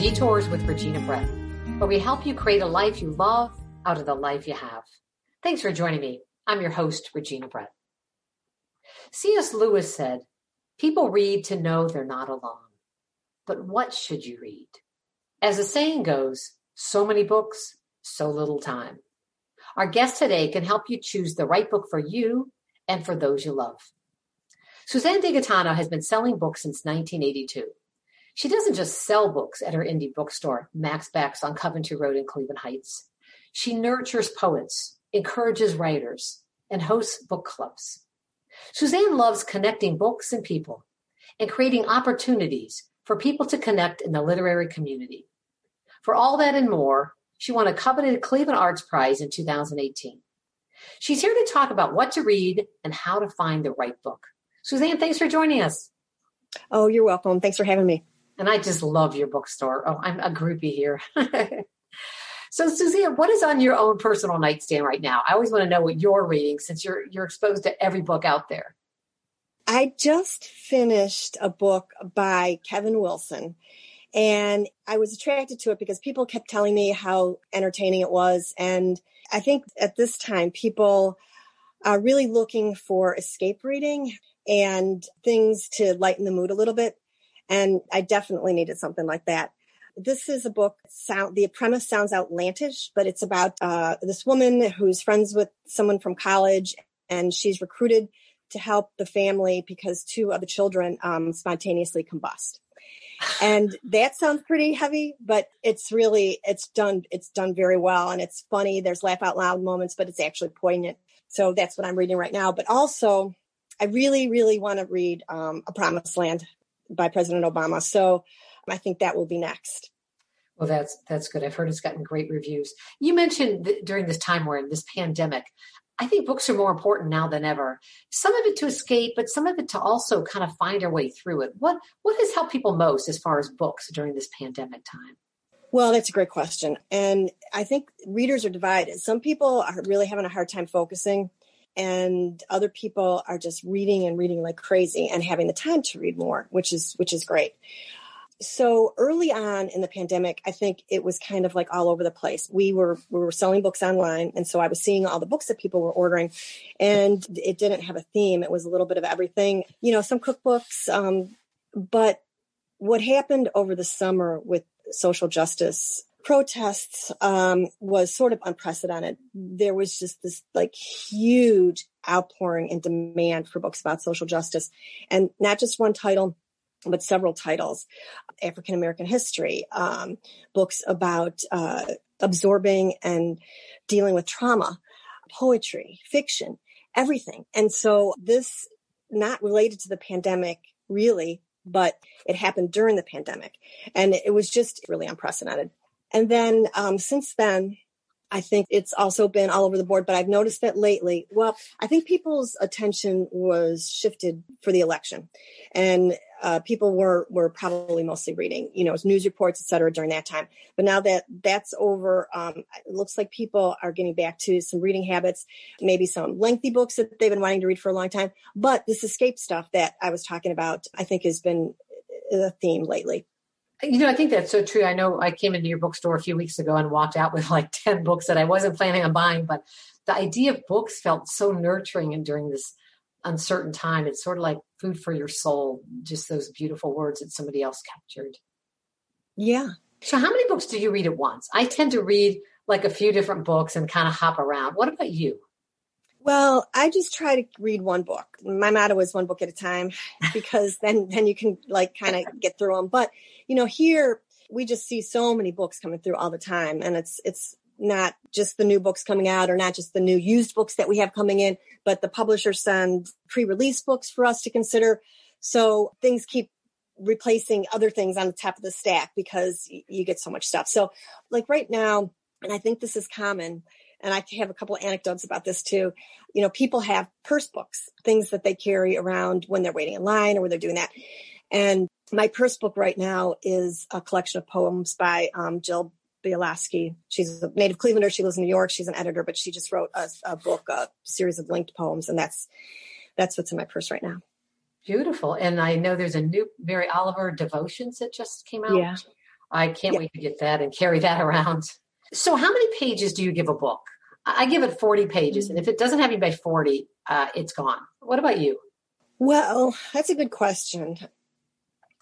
Detours with Regina Brett, where we help you create a life you love out of the life you have. Thanks for joining me. I'm your host, Regina Brett. C.S. Lewis said, People read to know they're not alone. But what should you read? As the saying goes, so many books, so little time. Our guest today can help you choose the right book for you and for those you love. Suzanne DeGaetano has been selling books since 1982. She doesn't just sell books at her indie bookstore, Mac's Backs on Coventry Road in Cleveland Heights. She nurtures poets, encourages writers, and hosts book clubs. Suzanne loves connecting books and people and creating opportunities for people to connect in the literary community. For all that and more, she won a coveted Cleveland Arts Prize in 2018. She's here to talk about what to read and how to find the right book. Suzanne, thanks for joining us. Oh, you're welcome. Thanks for having me. And I just love your bookstore. Oh, I'm a groupie here. so, Suzanne, what is on your own personal nightstand right now? I always want to know what you're reading since you're you're exposed to every book out there. I just finished a book by Kevin Wilson. And I was attracted to it because people kept telling me how entertaining it was. And I think at this time, people are really looking for escape reading and things to lighten the mood a little bit. And I definitely needed something like that. This is a book. Sound the premise sounds outlandish, but it's about uh, this woman who's friends with someone from college, and she's recruited to help the family because two of the children um, spontaneously combust. And that sounds pretty heavy, but it's really it's done it's done very well, and it's funny. There's laugh out loud moments, but it's actually poignant. So that's what I'm reading right now. But also, I really, really want to read um, A Promised Land by President Obama. So I think that will be next. Well, that's that's good. I've heard it's gotten great reviews. You mentioned during this time we're in this pandemic. I think books are more important now than ever. Some of it to escape, but some of it to also kind of find our way through it. What what has helped people most as far as books during this pandemic time? Well, that's a great question. And I think readers are divided. Some people are really having a hard time focusing and other people are just reading and reading like crazy and having the time to read more which is which is great. So early on in the pandemic i think it was kind of like all over the place. We were we were selling books online and so i was seeing all the books that people were ordering and it didn't have a theme. It was a little bit of everything you know some cookbooks um, but what happened over the summer with social justice protests um, was sort of unprecedented. There was just this like huge outpouring and demand for books about social justice, and not just one title, but several titles: African American history, um, books about uh, absorbing and dealing with trauma, poetry, fiction, everything. And so this, not related to the pandemic, really. But it happened during the pandemic and it was just really unprecedented. And then um, since then, I think it's also been all over the board, but I've noticed that lately. Well, I think people's attention was shifted for the election, and uh, people were were probably mostly reading, you know, news reports, et cetera, during that time. But now that that's over, um, it looks like people are getting back to some reading habits, maybe some lengthy books that they've been wanting to read for a long time. But this escape stuff that I was talking about, I think, has been a theme lately. You know, I think that's so true. I know I came into your bookstore a few weeks ago and walked out with like 10 books that I wasn't planning on buying, but the idea of books felt so nurturing and during this uncertain time. It's sort of like food for your soul, just those beautiful words that somebody else captured. Yeah. So, how many books do you read at once? I tend to read like a few different books and kind of hop around. What about you? Well, I just try to read one book. My motto is one book at a time because then then you can like kind of get through them. But you know, here we just see so many books coming through all the time, and it's it's not just the new books coming out or not just the new used books that we have coming in, but the publishers send pre-release books for us to consider. So things keep replacing other things on the top of the stack because you get so much stuff. So like right now, and I think this is common and I have a couple of anecdotes about this too. You know, people have purse books, things that they carry around when they're waiting in line or when they're doing that. And my purse book right now is a collection of poems by um, Jill Bielaski. She's a native Clevelander. She lives in New York. She's an editor, but she just wrote a, a book, a series of linked poems, and that's that's what's in my purse right now. Beautiful. And I know there's a new Mary Oliver devotions that just came out. Yeah. I can't wait to get that and carry that around. So, how many pages do you give a book? I give it 40 pages. And if it doesn't have you by 40, uh, it's gone. What about you? Well, that's a good question.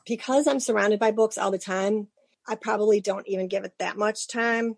Because I'm surrounded by books all the time, I probably don't even give it that much time.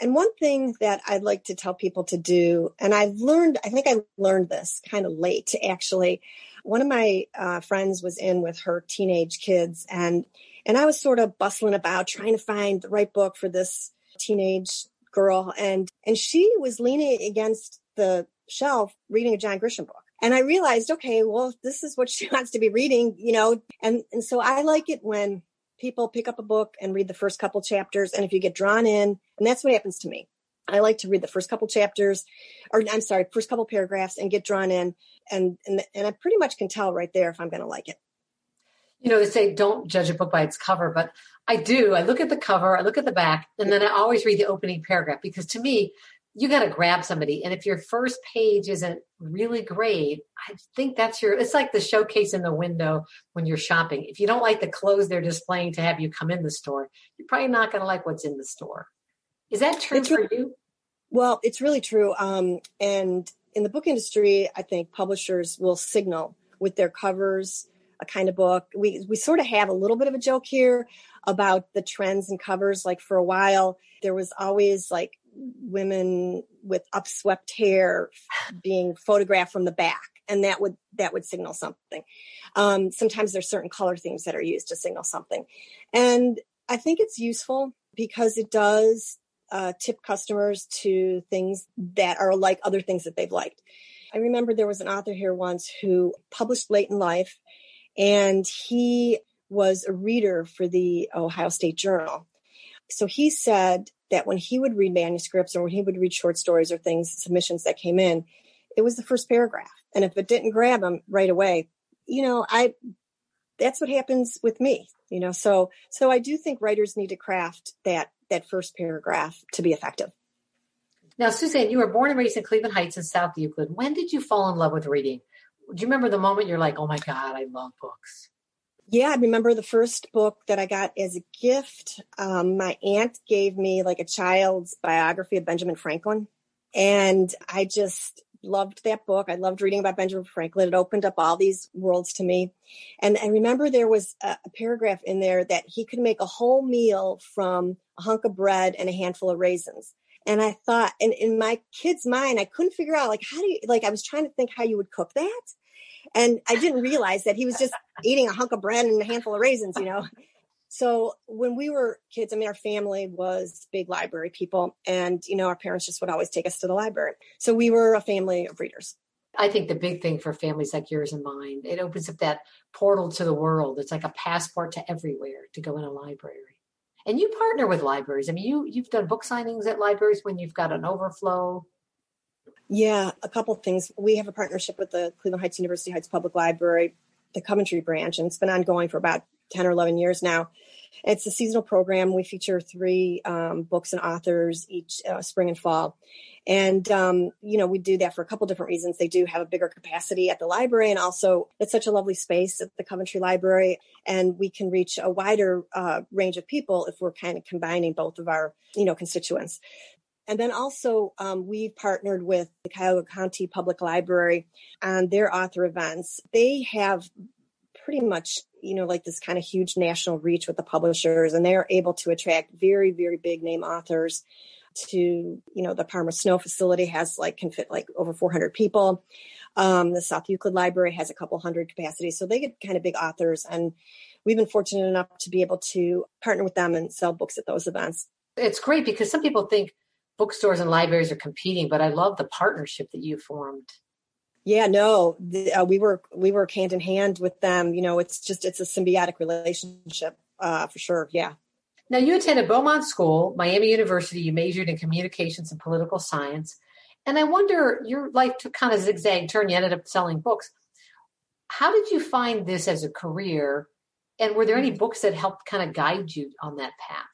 And one thing that I'd like to tell people to do, and I've learned, I think I learned this kind of late actually. One of my uh, friends was in with her teenage kids, and and I was sort of bustling about trying to find the right book for this teenage girl, and and she was leaning against the shelf reading a John Grisham book. And I realized, okay, well, this is what she wants to be reading, you know, and and so I like it when people pick up a book and read the first couple chapters. And if you get drawn in, and that's what happens to me. I like to read the first couple chapters, or I'm sorry, first couple paragraphs and get drawn in. And, and, and I pretty much can tell right there if I'm going to like it. You know, they say don't judge a book by its cover, but I do. I look at the cover, I look at the back, and then I always read the opening paragraph because to me, you got to grab somebody. And if your first page isn't really great, I think that's your, it's like the showcase in the window when you're shopping. If you don't like the clothes they're displaying to have you come in the store, you're probably not going to like what's in the store. Is that true it's for really, you? Well, it's really true. Um, and in the book industry, I think publishers will signal with their covers a kind of book. We we sort of have a little bit of a joke here about the trends and covers. Like for a while, there was always like women with upswept hair being photographed from the back and that would that would signal something um, sometimes there's certain color themes that are used to signal something and i think it's useful because it does uh, tip customers to things that are like other things that they've liked i remember there was an author here once who published late in life and he was a reader for the ohio state journal so he said that when he would read manuscripts or when he would read short stories or things, submissions that came in, it was the first paragraph. And if it didn't grab him right away, you know, I, that's what happens with me, you know, so, so I do think writers need to craft that, that first paragraph to be effective. Now, Suzanne, you were born and raised in Cleveland Heights in South Euclid. When did you fall in love with reading? Do you remember the moment you're like, oh my God, I love books? Yeah, I remember the first book that I got as a gift. Um, my aunt gave me like a child's biography of Benjamin Franklin. And I just loved that book. I loved reading about Benjamin Franklin. It opened up all these worlds to me. And I remember there was a, a paragraph in there that he could make a whole meal from a hunk of bread and a handful of raisins. And I thought, and in my kid's mind, I couldn't figure out like, how do you, like, I was trying to think how you would cook that. And I didn't realize that he was just eating a hunk of bread and a handful of raisins, you know. So when we were kids, I mean, our family was big library people, and you know, our parents just would always take us to the library. So we were a family of readers. I think the big thing for families like yours and mine, it opens up that portal to the world. It's like a passport to everywhere to go in a library. And you partner with libraries. I mean, you you've done book signings at libraries when you've got an overflow. Yeah, a couple things. We have a partnership with the Cleveland Heights University Heights Public Library, the Coventry branch, and it's been ongoing for about 10 or 11 years now. It's a seasonal program. We feature three um, books and authors each uh, spring and fall. And, um, you know, we do that for a couple different reasons. They do have a bigger capacity at the library, and also it's such a lovely space at the Coventry Library. And we can reach a wider uh, range of people if we're kind of combining both of our, you know, constituents. And then also, um, we've partnered with the Cuyahoga County Public Library on their author events. They have pretty much, you know, like this kind of huge national reach with the publishers, and they are able to attract very, very big name authors to, you know, the Parma Snow facility has like, can fit like over 400 people. Um, the South Euclid Library has a couple hundred capacity. So they get kind of big authors. And we've been fortunate enough to be able to partner with them and sell books at those events. It's great because some people think, bookstores and libraries are competing, but I love the partnership that you formed. Yeah, no, the, uh, we work we work hand in hand with them. You know, it's just it's a symbiotic relationship uh, for sure. Yeah. Now you attended Beaumont School, Miami University. You majored in communications and political science, and I wonder your life took kind of zigzag turn. You ended up selling books. How did you find this as a career? And were there any books that helped kind of guide you on that path?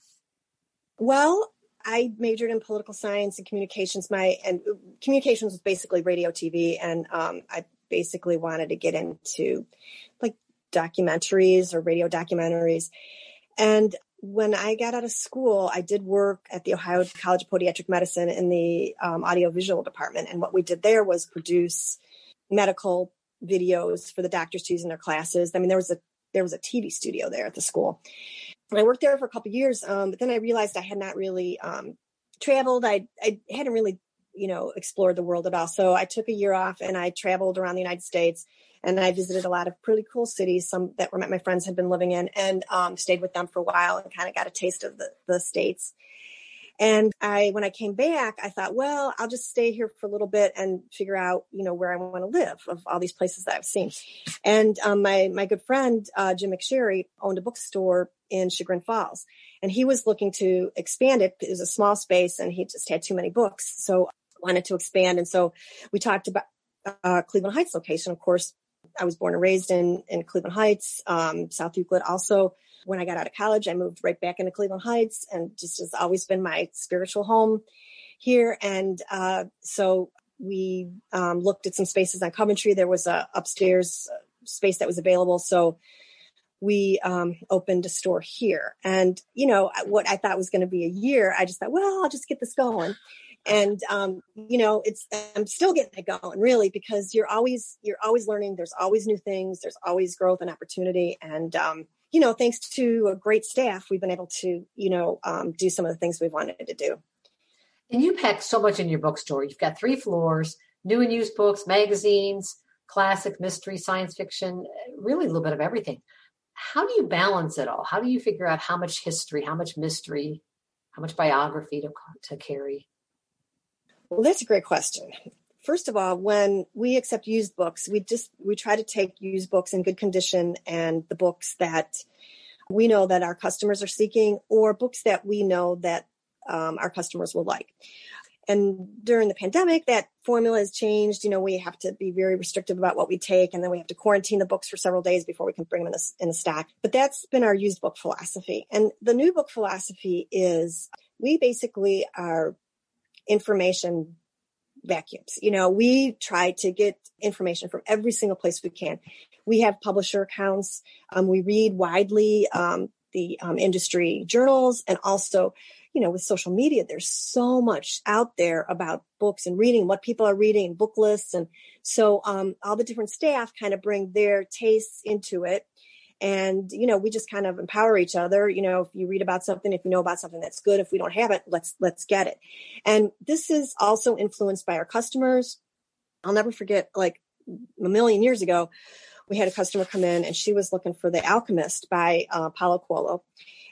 Well, I majored in political science and communications. My and communications was basically radio, TV, and um, I basically wanted to get into like documentaries or radio documentaries. And when I got out of school, I did work at the Ohio College of Podiatric Medicine in the um, audiovisual department. And what we did there was produce medical videos for the doctors to use in their classes. I mean, there was a there was a TV studio there at the school. And I worked there for a couple years, um, but then I realized I had not really um, traveled. I I hadn't really you know explored the world at all. So I took a year off and I traveled around the United States and I visited a lot of pretty cool cities, some that were my friends had been living in, and um, stayed with them for a while and kind of got a taste of the, the states. And I, when I came back, I thought, well, I'll just stay here for a little bit and figure out, you know, where I want to live of all these places that I've seen. And um, my my good friend uh, Jim McSherry owned a bookstore in Chagrin Falls, and he was looking to expand it. It was a small space, and he just had too many books, so wanted to expand. And so we talked about uh, Cleveland Heights location. Of course, I was born and raised in in Cleveland Heights, um, South Euclid. Also, when I got out of college, I moved right back into Cleveland Heights, and just has always been my spiritual home here. And uh, so we um, looked at some spaces on Coventry. There was a upstairs uh, space that was available, so we um, opened a store here. And you know what I thought was going to be a year, I just thought, well, I'll just get this going and um, you know it's i'm still getting it going really because you're always you're always learning there's always new things there's always growth and opportunity and um, you know thanks to a great staff we've been able to you know um, do some of the things we've wanted to do. And you pack so much in your bookstore. You've got three floors new and used books magazines classic mystery science fiction really a little bit of everything. How do you balance it all? How do you figure out how much history how much mystery how much biography to, to carry? Well, that's a great question. First of all, when we accept used books, we just we try to take used books in good condition and the books that we know that our customers are seeking, or books that we know that um, our customers will like. And during the pandemic, that formula has changed. You know, we have to be very restrictive about what we take, and then we have to quarantine the books for several days before we can bring them in the, in stack. But that's been our used book philosophy. And the new book philosophy is we basically are information vacuums. You know, we try to get information from every single place we can. We have publisher accounts. Um, we read widely um, the um, industry journals and also, you know, with social media, there's so much out there about books and reading, what people are reading, book lists. And so um, all the different staff kind of bring their tastes into it and you know we just kind of empower each other. You know if you read about something if you know about something that's good if we don't have it let's let's get it. And this is also influenced by our customers. I'll never forget like a million years ago we had a customer come in and she was looking for the alchemist by uh, paulo coelho.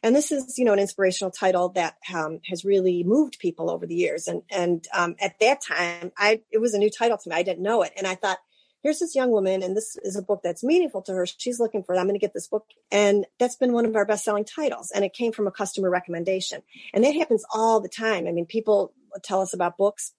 And this is you know an inspirational title that um, has really moved people over the years. And and um, at that time i it was a new title to me. I didn't know it. And i thought here's this young woman and this is a book that's meaningful to her. She's looking for i'm going to get this book. And that's been one of our best selling titles and it came from a customer recommendation. And that happens all the time. I mean people tell us about books.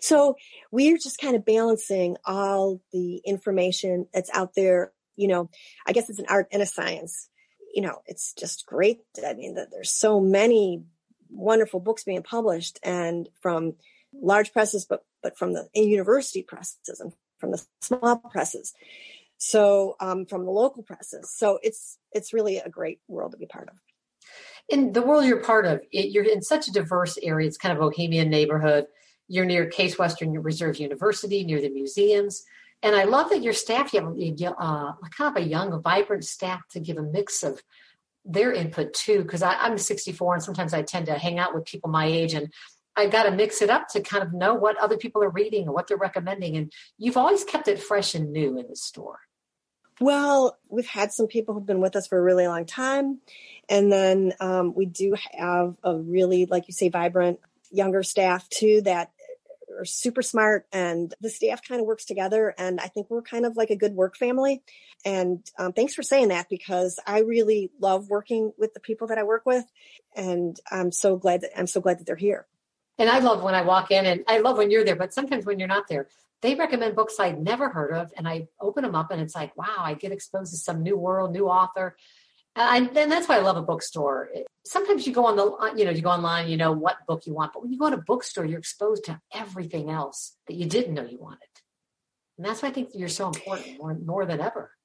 So we're just kind of balancing all the information that's out there. You know i guess it's an art and a science. You know it's just great. I mean there's so many wonderful books being published and from large presses but but from the university presses and from the small presses. So um, from the local presses. So it's it's really a great world to be part of. In the world you're part of it, you're in such a diverse area. It's kind of bohemian neighborhood. You're near case western reserve university near the museums. And i love that your staff you have uh, kind of a young vibrant staff to give a mix of their input too. Because i'm 64 and sometimes i tend to hang out with people my age and I got to mix it up to kind of know what other people are reading and what they're recommending. And you've always kept it fresh and new in the store. Well, we've had some people who've been with us for a really long time. And then um, we do have a really, like you say, vibrant younger staff too that are super smart. And the staff kind of works together. And I think we're kind of like a good work family. And um, thanks for saying that because I really love working with the people that I work with. And I'm so glad that I'm so glad that they're here. And I love when I walk in and I love when you're there, but sometimes when you're not there, they recommend books I'd never heard of. And I open them up and it's like, wow, I get exposed to some new world, new author. And, and that's why I love a bookstore. Sometimes you go on the, you know, you go online, you know what book you want, but when you go to a bookstore, you're exposed to everything else that you didn't know you wanted. And that's why I think you're so important more, more than ever.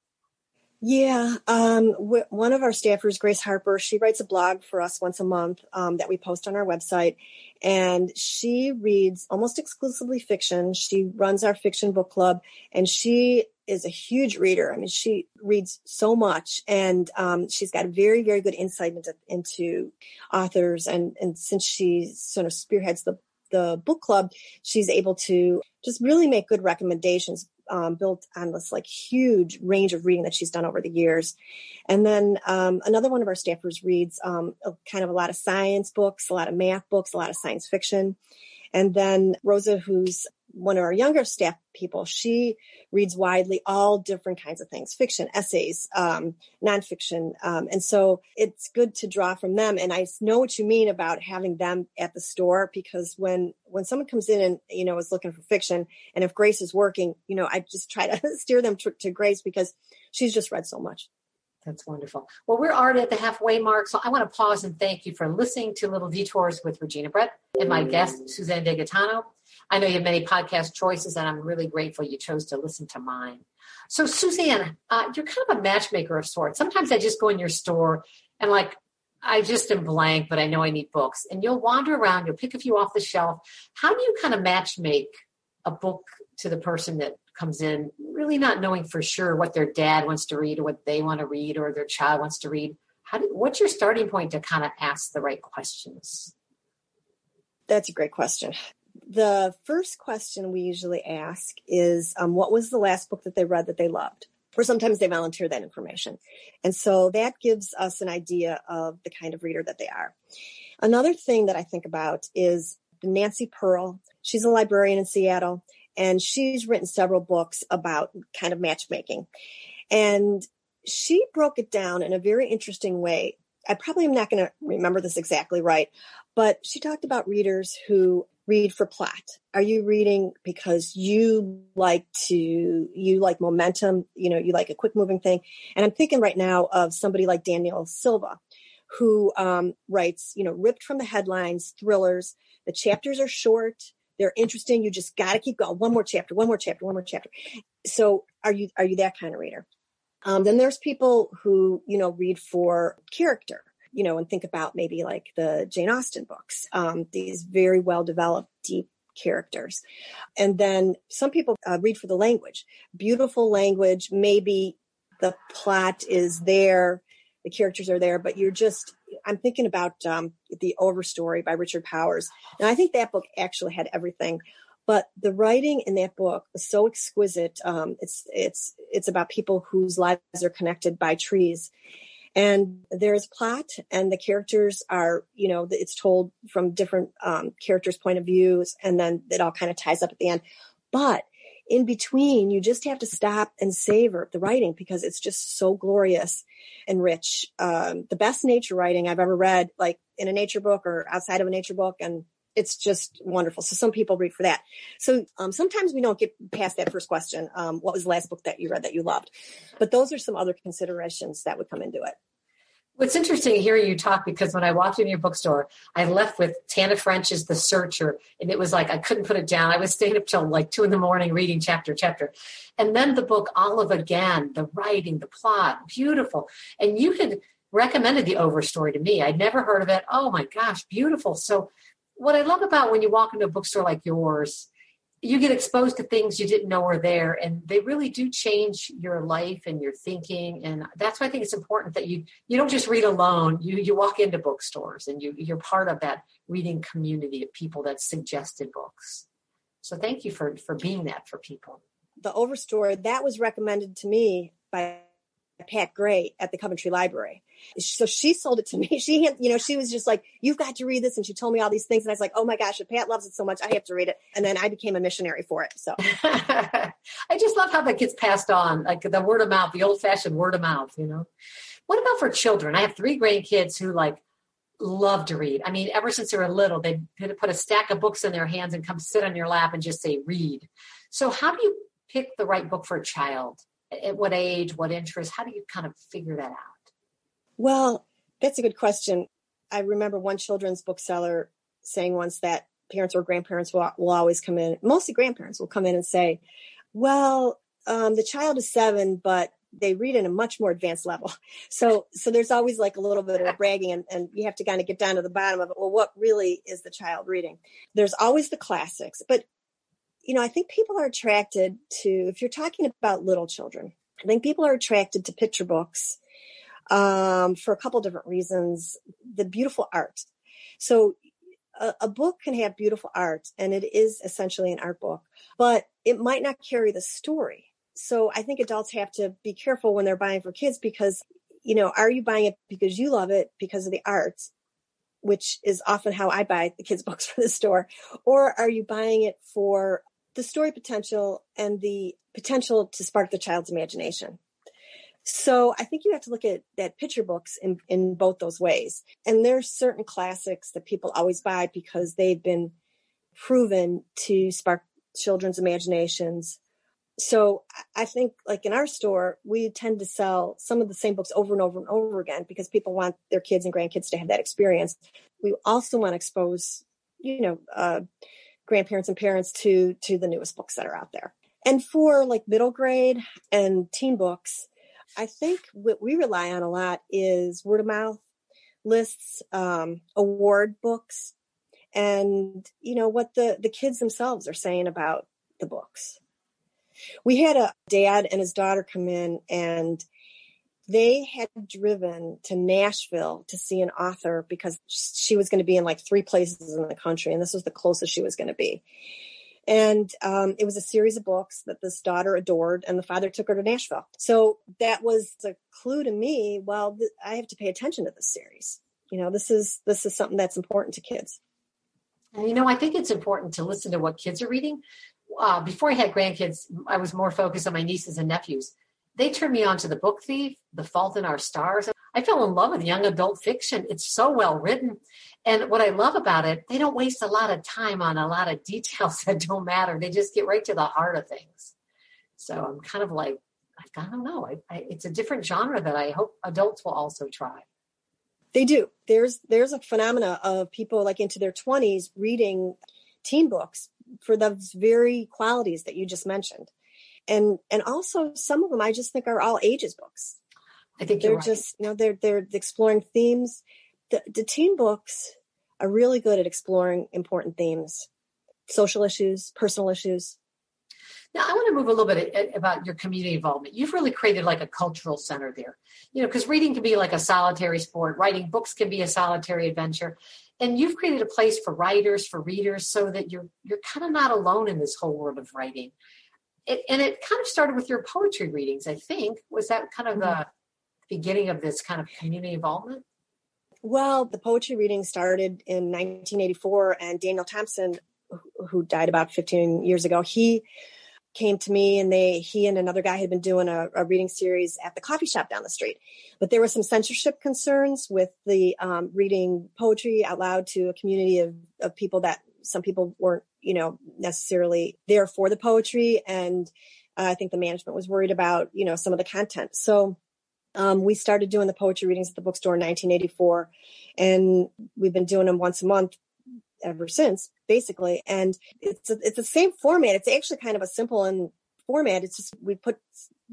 Yeah, um, one of our staffers, Grace Harper, she writes a blog for us once a month um, that we post on our website, and she reads almost exclusively fiction. She runs our fiction book club, and she is a huge reader. I mean, she reads so much, and um, she's got very, very good insight into, into authors. And and since she sort of spearheads the the book club, she's able to just really make good recommendations um, built on this like huge range of reading that she's done over the years. And then um, another one of our staffers reads um, a, kind of a lot of science books, a lot of math books, a lot of science fiction. And then Rosa, who's one of our younger staff people, she reads widely all different kinds of things fiction, essays, um, nonfiction. Um, and so it's good to draw from them. And I know what you mean about having them at the store because when, when someone comes in and, you know, is looking for fiction and if Grace is working, you know, I just try to steer them to, to Grace because she's just read so much. That's wonderful. Well, we're already at the halfway mark, so I want to pause and thank you for listening to Little Detours with Regina Brett and my guest, Suzanne DeGaetano. I know you have many podcast choices, and I'm really grateful you chose to listen to mine. So, Suzanne, uh, you're kind of a matchmaker of sorts. Sometimes I just go in your store and, like, I just am blank, but I know I need books. And you'll wander around, you'll pick a few off the shelf. How do you kind of matchmake a book to the person that comes in, really not knowing for sure what their dad wants to read or what they want to read or their child wants to read? How do, what's your starting point to kind of ask the right questions? That's a great question the first question we usually ask is um, what was the last book that they read that they loved? Or sometimes they volunteer that information. And so that gives us an idea of the kind of reader that they are. Another thing that I think about is Nancy Pearl. She's a librarian in Seattle and she's written several books about kind of matchmaking. And she broke it down in a very interesting way. I probably am not going to remember this exactly right, but she talked about readers who read for plot? Are you reading because you like to, you like momentum, you know, you like a quick moving thing? And I'm thinking right now of somebody like Daniel Silva, who um, writes, you know, ripped from the headlines, thrillers. The chapters are short. They're interesting. You just got to keep going. One more chapter, one more chapter, one more chapter. So are you, are you that kind of reader? Um, then there's people who, you know, read for character you know, and think about maybe like the Jane Austen books, um, these very well developed, deep characters. And then some people uh, read for the language, beautiful language, maybe the plot is there, the characters are there, but you're just, I'm thinking about um, the Overstory by Richard Powers. And I think that book actually had everything. But the writing in that book was so exquisite. Um, it's it's it's about people whose lives are connected by trees, and there's plot and the characters are you know it's told from different um, characters point of views and then it all kind of ties up at the end but in between you just have to stop and savor the writing because it's just so glorious and rich um, the best nature writing i've ever read like in a nature book or outside of a nature book and it's just wonderful. So some people read for that. So um, sometimes we don't get past that first question. Um, what was the last book that you read that you loved? But those are some other considerations that would come into it. What's interesting hearing you talk because when I walked in your bookstore, I left with Tana French's The Searcher, and it was like I couldn't put it down. I was staying up till like two in the morning reading chapter chapter, and then the book Olive again, the writing, the plot, beautiful. And you had recommended the Overstory to me. I'd never heard of it. Oh my gosh, beautiful! So what I love about when you walk into a bookstore like yours, you get exposed to things you didn't know were there, and they really do change your life and your thinking. And that's why I think it's important that you you don't just read alone. You you walk into bookstores and you you're part of that reading community of people that suggested books. So thank you for for being that for people. The Overstory that was recommended to me by Pat Gray at the Coventry Library. So she sold it to me. She had, you know, she was just like, you've got to read this. And she told me all these things. And I was like, oh my gosh, if Pat loves it so much, I have to read it. And then I became a missionary for it. So I just love how that gets passed on, like the word of mouth, the old fashioned word of mouth, you know. What about for children? I have three grandkids who like love to read. I mean, ever since they were little, they put a stack of books in their hands and come sit on your lap and just say, read. So how do you pick the right book for a child? At what age, what interest? How do you kind of figure that out? Well, that's a good question. I remember one children's bookseller saying once that parents or grandparents will, will always come in, mostly grandparents will come in and say, well, um, the child is seven, but they read in a much more advanced level. So so there's always like a little bit of bragging and, and you have to kind of get down to the bottom of it. Well, what really is the child reading? There's always the classics, but you know, I think people are attracted to if you're talking about little children, I think people are attracted to picture books um, for a couple different reasons. The beautiful art. So a, a, book can have beautiful art and it is essentially an art book, but it might not carry the story. So I think adults have to be careful when they're buying for kids because, you know, are you buying it because you love it because of the art, which is often how I buy the kids' books for the store, or are you buying it for the story potential and the potential to spark the child's imagination? So I think you have to look at that picture books in, in both those ways. And there's certain classics that people always buy because they've been proven to spark children's imaginations. So I think like in our store, we tend to sell some of the same books over and over and over again because people want their kids and grandkids to have that experience. We also want to expose, you know, uh, grandparents and parents to to the newest books that are out there. And for like middle grade and teen books, I think what we rely on a lot is word of mouth lists, um, award books, and you know what the the kids themselves are saying about the books. We had a dad and his daughter come in, and they had driven to Nashville to see an author because she was going to be in like three places in the country, and this was the closest she was going to be. And um, it was a series of books that this daughter adored, and the father took her to Nashville. So that was a clue to me. Well, th- I have to pay attention to this series. You know, this is this is something that's important to kids. You know, I think it's important to listen to what kids are reading. Uh, before I had grandkids, I was more focused on my nieces and nephews. They turned me on to The Book Thief, The Fault in Our Stars. I fell in love with young adult fiction. It's so well written. And what I love about it, they don't waste a lot of time on a lot of details that don't matter. They just get right to the heart of things. So I'm kind of like, I don't know. I, I, it's a different genre that I hope adults will also try. They do. There's there's a phenomena of people like into their 20s reading teen books for those very qualities that you just mentioned. And and also some of them I just think are all ages books. I think they're right. just you know they're they're exploring themes the, the teen books are really good at exploring important themes, social issues, personal issues. Now, I want to move a little bit about your community involvement. You've really created like a cultural center there, you know, because reading can be like a solitary sport, writing books can be a solitary adventure, and you've created a place for writers, for readers, so that you're you're kind of not alone in this whole world of writing. It, and it kind of started with your poetry readings, I think. Was that kind of mm-hmm. the beginning of this kind of community involvement? Well, the poetry reading started in 1984, and Daniel Thompson, who died about 15 years ago, he came to me and they he and another guy had been doing a, a reading series at the coffee shop down the street but there were some censorship concerns with the um, reading poetry out loud to a community of, of people that some people weren't you know necessarily there for the poetry and uh, i think the management was worried about you know some of the content so um, we started doing the poetry readings at the bookstore in 1984, and we've been doing them once a month ever since, basically. And it's a, it's the same format. It's actually kind of a simple and format. It's just we put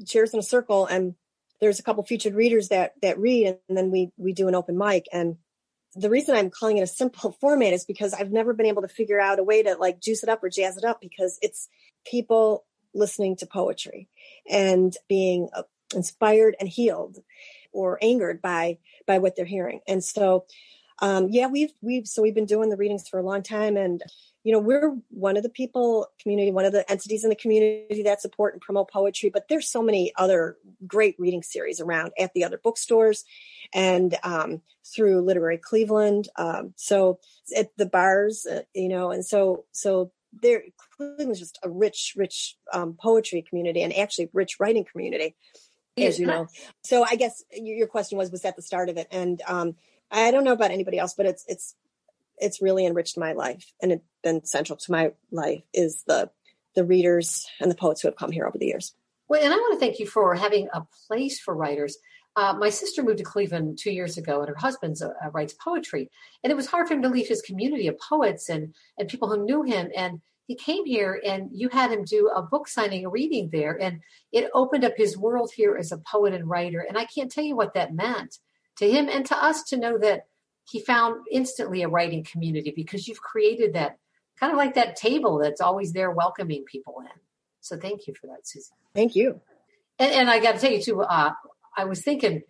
chairs in a circle, and there's a couple featured readers that that read, and then we we do an open mic. And the reason I'm calling it a simple format is because I've never been able to figure out a way to like juice it up or jazz it up because it's people listening to poetry and being inspired and healed or angered by by what they're hearing. And so um yeah we've we've so we've been doing the readings for a long time and you know we're one of the people community one of the entities in the community that support and promote poetry but there's so many other great reading series around at the other bookstores and um, through literary cleveland. Um, so at the bars uh, you know and so so there cleveland's just a rich rich um, poetry community and actually rich writing community as you know. So I guess your question was was that the start of it, and um, I don't know about anybody else, but it's it's it's really enriched my life, and it's been central to my life is the the readers and the poets who have come here over the years. Well, and I want to thank you for having a place for writers. Uh, my sister moved to Cleveland two years ago, and her husband uh, writes poetry. And it was hard for him to leave his community of poets and and people who knew him. And he came here and you had him do a book signing, a reading there, and it opened up his world here as a poet and writer. And I can't tell you what that meant to him and to us to know that he found instantly a writing community because you've created that kind of like that table that's always there welcoming people in. So thank you for that, Susan. Thank you. And, and I got to tell you too, uh, I was thinking,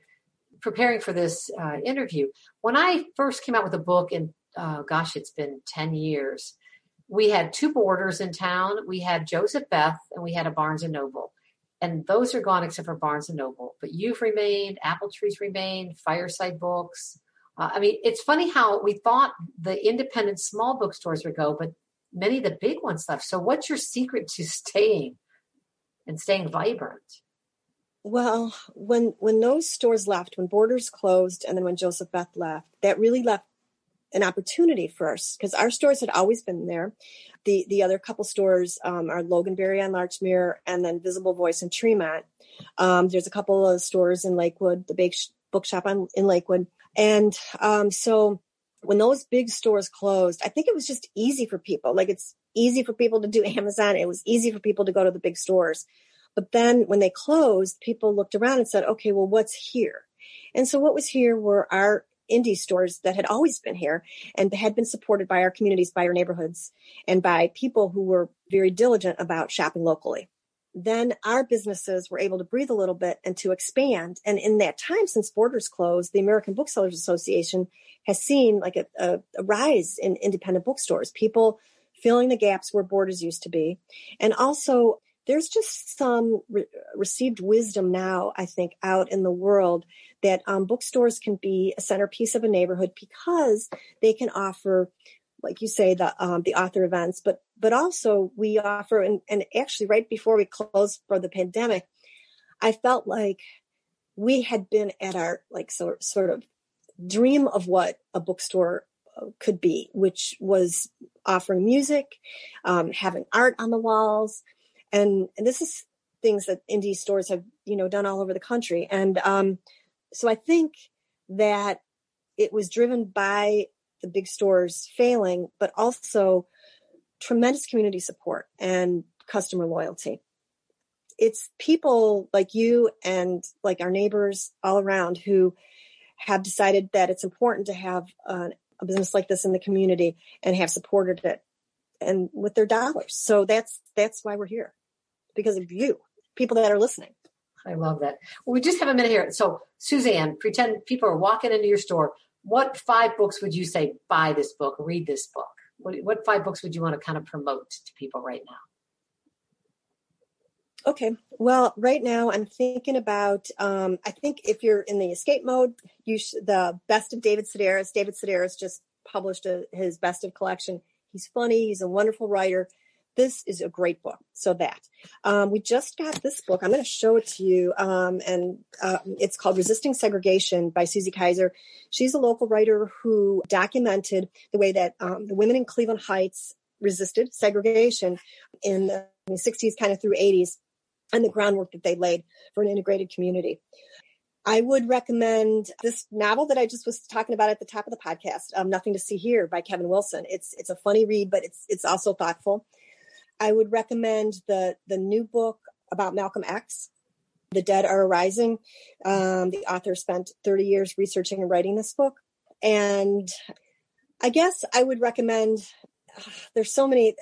preparing for this uh, interview, when I first came out with a book, and uh, gosh, it's been 10 years, we had two borders in town. We had Joseph Beth and we had a Barnes and Noble. And those are gone except for Barnes and Noble. But you've remained, Appletree's remained, Fireside Books. Uh, I mean, it's funny how we thought the independent small bookstores would go, but many of the big ones left. So, what's your secret to staying and staying vibrant? Well, when when those stores left, when Borders closed, and then when Joseph Beth left, that really left an opportunity for us because our stores had always been there. The the other couple stores um, are Loganberry on Larchmere and then Visible Voice in Tremont. Um, there's a couple of stores in Lakewood, the sh- bookshop on, in Lakewood, and um, so when those big stores closed, I think it was just easy for people. Like it's easy for people to do Amazon. It was easy for people to go to the big stores. But then when they closed, people looked around and said, okay, well, what's here? And so what was here were our indie stores that had always been here and had been supported by our communities, by our neighborhoods, and by people who were very diligent about shopping locally. Then our businesses were able to breathe a little bit and to expand. And in that time, since borders closed, the American Booksellers Association has seen like a, a, a rise in independent bookstores, people filling the gaps where borders used to be. And also, there's just some re- received wisdom now, I think, out in the world that um, bookstores can be a centerpiece of a neighborhood because they can offer like you say the um, the author events but but also we offer and, and actually right before we closed for the pandemic i felt like we had been at our like so, sort of dream of what a bookstore uh, could be which was offering music um, having art on the walls. And, and this is things that indie stores have you know done all over the country. And um, so i think that it was driven by the big stores failing but also tremendous community support and customer loyalty it's people like you and like our neighbors all around who have decided that it's important to have a business like this in the community and have supported it and with their dollars so that's that's why we're here because of you, people that are listening. I love that. Well, we just have a minute here. So, Suzanne, pretend people are walking into your store. What five books would you say, buy this book, read this book? What, what five books would you want to kind of promote to people right now? Okay. Well, right now I'm thinking about. Um, I think if you're in the escape mode, you sh- the best of David Sedaris. David Sedaris just published a, his best of collection. He's funny. He's a wonderful writer this is a great book. So that um, we just got this book. I'm going to show it to you, um, and uh, it's called "Resisting Segregation" by Susie Kaiser. She's a local writer who documented the way that um, the women in Cleveland Heights resisted segregation in the 60s, kind of through 80s, and the groundwork that they laid for an integrated community. I would recommend this novel that I just was talking about at the top of the podcast, um, "Nothing to See Here" by Kevin Wilson. It's it's a funny read, but it's it's also thoughtful. I would recommend the the new book about Malcolm X. The Dead Are Arising. Um, the author spent 30 years researching and writing this book. And I guess I would recommend, there's so many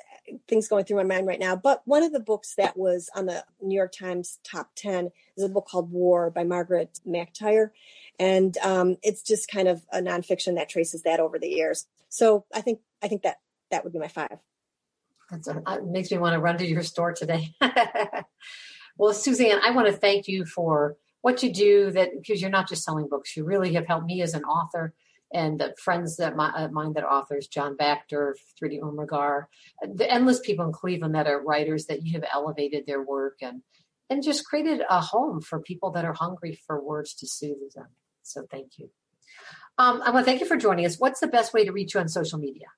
things going through my mind right now, but one of the books that was on the New York Times top 10 is a book called War by Margaret MacIntyre. And um, it's just kind of a nonfiction that traces that over the years. So I think, I think that that would be my five. That's a, makes me want to run to your store today. well, Suzanne, I want to thank you for what you do. That because you're not just selling books, you really have helped me as an author and the friends that my, uh, mine that authors, John Bactor, Thrity Umrigar, the endless people in Cleveland that are writers that you have elevated their work and and just created a home for people that are hungry for words to soothe them. So thank you. Um, I want to thank you for joining us. What's the best way to reach you on social media?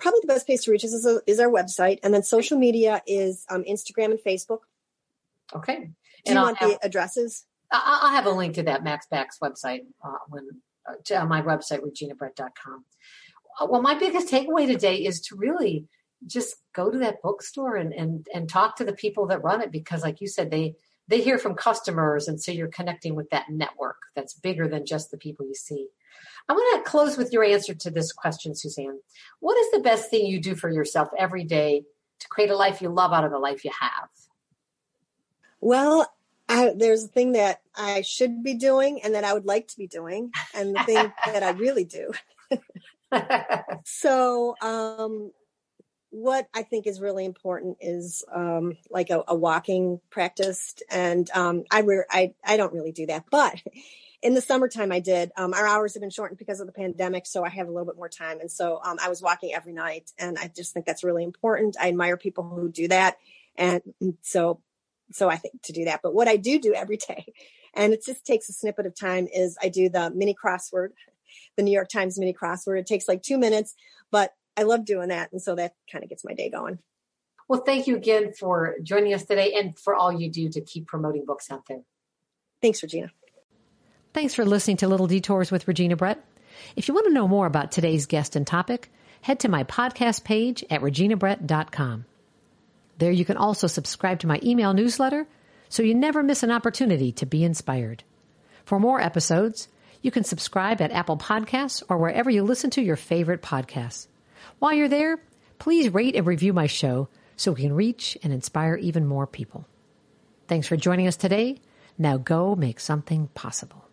Probably the best place to reach us is, a, is our website, and then social media is um, Instagram and Facebook. Okay. Do and you I'll want have, the addresses? I'll have a link to that Mac's Backs website uh, when uh, to, on my website, reginabrett.com. Uh, well, my biggest takeaway today is to really just go to that bookstore and and and talk to the people that run it because like you said they they hear from customers and so you're connecting with that network that's bigger than just the people you see i want to close with your answer to this question suzanne. What is the best thing you do for yourself every day to create a life you love out of the life you have? Well I, there's a thing that i should be doing and that i would like to be doing and the thing that i really do. So um what I think is really important is um, like a, a, walking practice, and um, I, re- I I don't really do that, but in the summertime I did. Um, our hours have been shortened because of the pandemic, so I have a little bit more time, and so um, I was walking every night, and I just think that's really important. I admire people who do that, and so so I think to do that. But what I do do every day, and it just takes a snippet of time, is I do the mini crossword, the New York Times mini crossword. It takes like two minutes, but I love doing that. And so that kind of gets my day going. Well, thank you again for joining us today and for all you do to keep promoting books out there. Thanks, Regina. Thanks for listening to Little Detours with Regina Brett. If you want to know more about today's guest and topic, head to my podcast page at reginabrett.com. There you can also subscribe to my email newsletter so you never miss an opportunity to be inspired. For more episodes, you can subscribe at Apple Podcasts or wherever you listen to your favorite podcasts. While you're there, please rate and review my show so we can reach and inspire even more people. Thanks for joining us today. Now go make something possible.